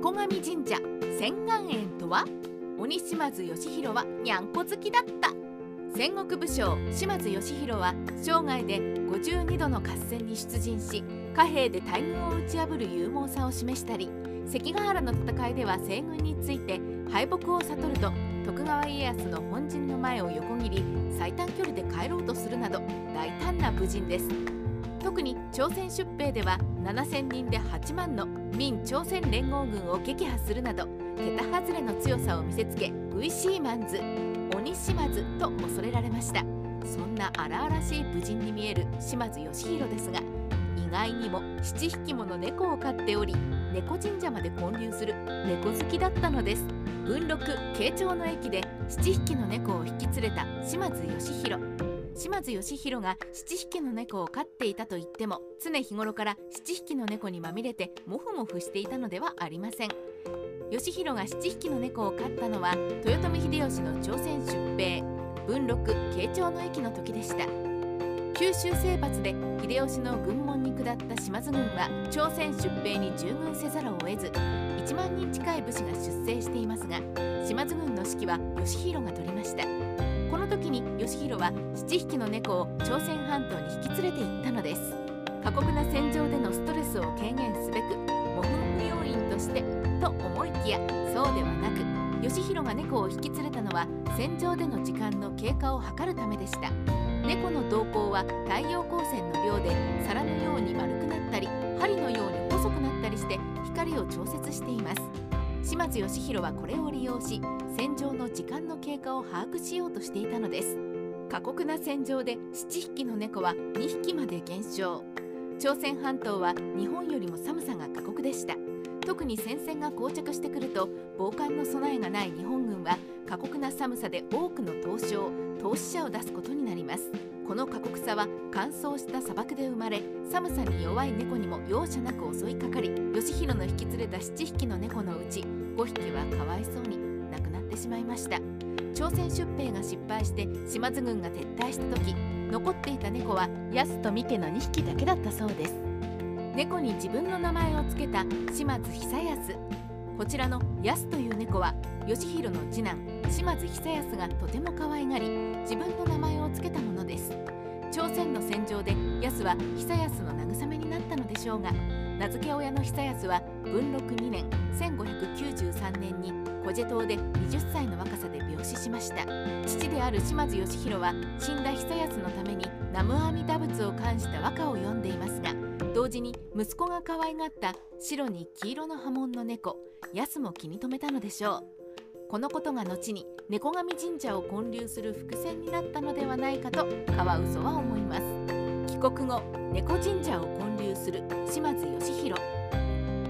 猫神神社千願園とは鬼島津義弘はにゃんこ好きだった。戦国武将島津義弘は生涯で52度の合戦に出陣し貨幣で大軍を打ち破る勇猛さを示したり関ヶ原の戦いでは西軍について敗北を悟ると徳川家康の本陣の前を横切り最短距離で帰ろうとするなど大胆な武人です。特に朝鮮出兵では7000人で8万の民朝鮮連合軍を撃破するなど桁外れの強さを見せつけウイシーマンズ鬼島津と恐れられました。そんな荒々しい武人に見える島津義弘ですが意外にも7匹もの猫を飼っており猫神社まで建立する猫好きだったのです。文禄慶長の駅で7匹の猫を引き連れた島津義弘。島津義弘が7匹の猫を飼っていたと言っても常日頃から7匹の猫にまみれてモフモフしていたのではありません。義弘が7匹の猫を飼ったのは豊臣秀吉の朝鮮出兵文禄慶長の駅の時でした。九州征伐で秀吉の軍門に下った島津軍は朝鮮出兵に従軍せざるを得ず1万人近い武士が出征していますが島津軍の指揮は義弘が取りました。時に義弘は7匹の猫を朝鮮半島に引き連れて行ったのです。過酷な戦場でのストレスを軽減すべく模範不要員としてと思いきやそうではなく義弘が猫を引き連れたのは戦場での時間の経過を測るためでした。猫の瞳孔は太陽光線の量で皿のように丸くなったり針のように細くなったりして光を調節しています。島津義弘はこれを利用し戦場の時間の経過を把握しようとしていたのです。過酷な戦場で7匹の猫は2匹まで減少。朝鮮半島は日本よりも寒さが過酷でした。特に戦線が膠着してくると防寒の備えがない日本軍は過酷な寒さで多くの凍傷凍死者を出すことになります。この過酷さは乾燥した砂漠で生まれ寒さに弱い猫にも容赦なく襲いかかり義弘の引き連れた7匹の猫のうち5匹はかわいそうに亡くなってしまいました。朝鮮出兵が失敗して島津軍が撤退した時残っていた猫は安と三家の2匹だけだったそうです。猫に自分の名前を付けた島津久康。こちらの安という猫は義弘の次男島津久康がとても可愛がり自分の名前を付けたものです。朝鮮の戦場で安は久康の慰めになったのでしょうが名付け親の久康は文禄2年1593年に古ジェ島で20歳の若さで病死しました。父である島津義弘は死んだ久康のために南無阿弥陀仏を冠した和歌を読んでいますが同時に息子が可愛がった白に黄色の波紋の猫安も気に留めたのでしょう。このことが後に猫神神社を建立する伏線になったのではないかとカワウソは思います。帰国後猫神社を建立する島津義弘。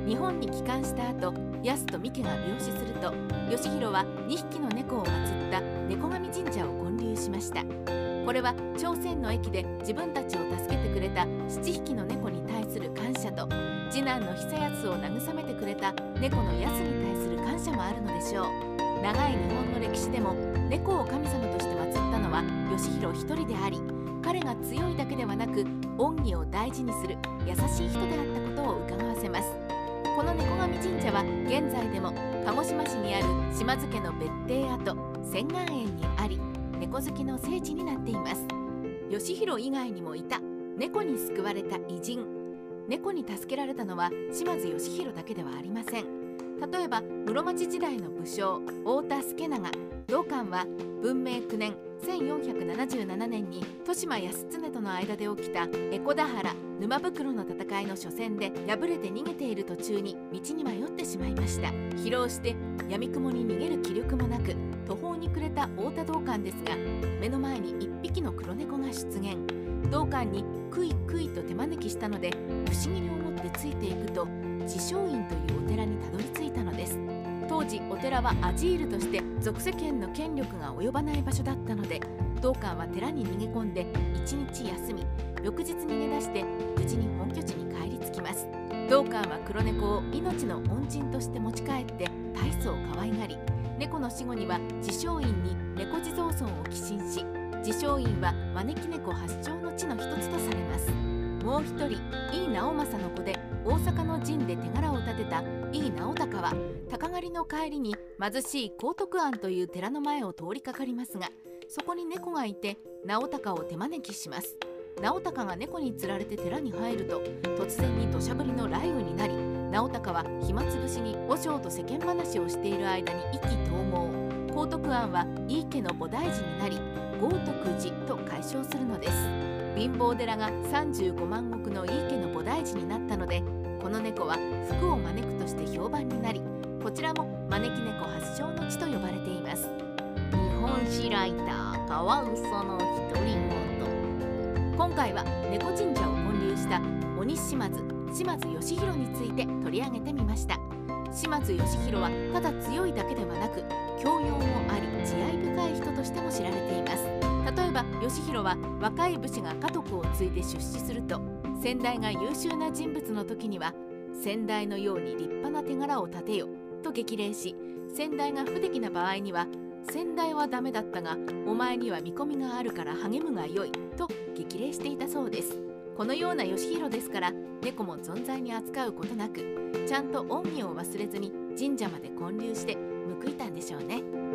日本に帰還した後安と三家が病死すると義弘は2匹の猫を祀った猫神神社を建立しました。これは朝鮮の駅で自分たちを助けてくれた7匹の猫に対する感謝と次男の久康を慰めてくれた猫の安に対する感謝もあるのでしょう。長い日本の歴史でも猫を神様として祀ったのは義弘一人であり彼が強いだけではなく恩義を大事にする優しい人であったことを伺わせます。この猫神神社は現在でも鹿児島市にある島津家の別邸跡千願園にあり猫好きの聖地になっています。義弘以外にもいた。猫に救われた偉人。猫に助けられたのは島津義弘だけではありません。例えば室町時代の武将太田助長。同館は文明9年1477年に豊島康常との間で起きた江古田原沼袋の戦いの初戦で敗れて逃げている途中に道に迷ってしまいました。疲労して闇雲に逃げる気力もなく途方に暮れた太田道館ですが目の前に1匹の黒猫が出現。道館にクイクイと手招きしたので不思議に思ってついていくと自称院というお寺にたどり着いたのです。当時お寺はアジールとして俗世間の権力が及ばない場所だったので道館は寺に逃げ込んで1日休み翌日逃げ出して無事に本拠地に帰り着きます。道館は黒猫を命の恩人として持ち帰って大層可愛がり猫の死後には自称院に猫地蔵尊を寄進し自称院は招き猫発祥の地の一つとされます。もう一人井伊直政の子で大阪の陣で手柄を立てた井伊直孝は鷹狩りの帰りに貧しい高徳庵という寺の前を通りかかりますがそこに猫がいて直孝を手招きします。直孝が猫につられて寺に入ると突然に土砂降りの雷雨になり直孝は暇つぶしに和尚と世間話をしている間に意気投合。高徳庵は井伊家の菩提寺になり豪徳寺と解消するのです。貧乏寺が35万石の井伊家の菩提寺になったのでこの猫は福を招くとして評判になりこちらも招き猫発祥の地と呼ばれています。日本史ライターカワウソの独り言今回は猫神社を建立した鬼島津島津義弘について取り上げてみました。島津義弘はただ強いだけではなく教養もあり慈愛深い人としても知られています。例えば義弘は若い武士が家督を継いで出資すると先代が優秀な人物の時には先代のように立派な手柄を立てよと激励し先代が不出来な場合には先代はダメだったがお前には見込みがあるから励むがよいと激励していたそうです。このような義弘ですから猫も存在に扱うことなくちゃんと恩義を忘れずに神社まで建立して報いたんでしょうね。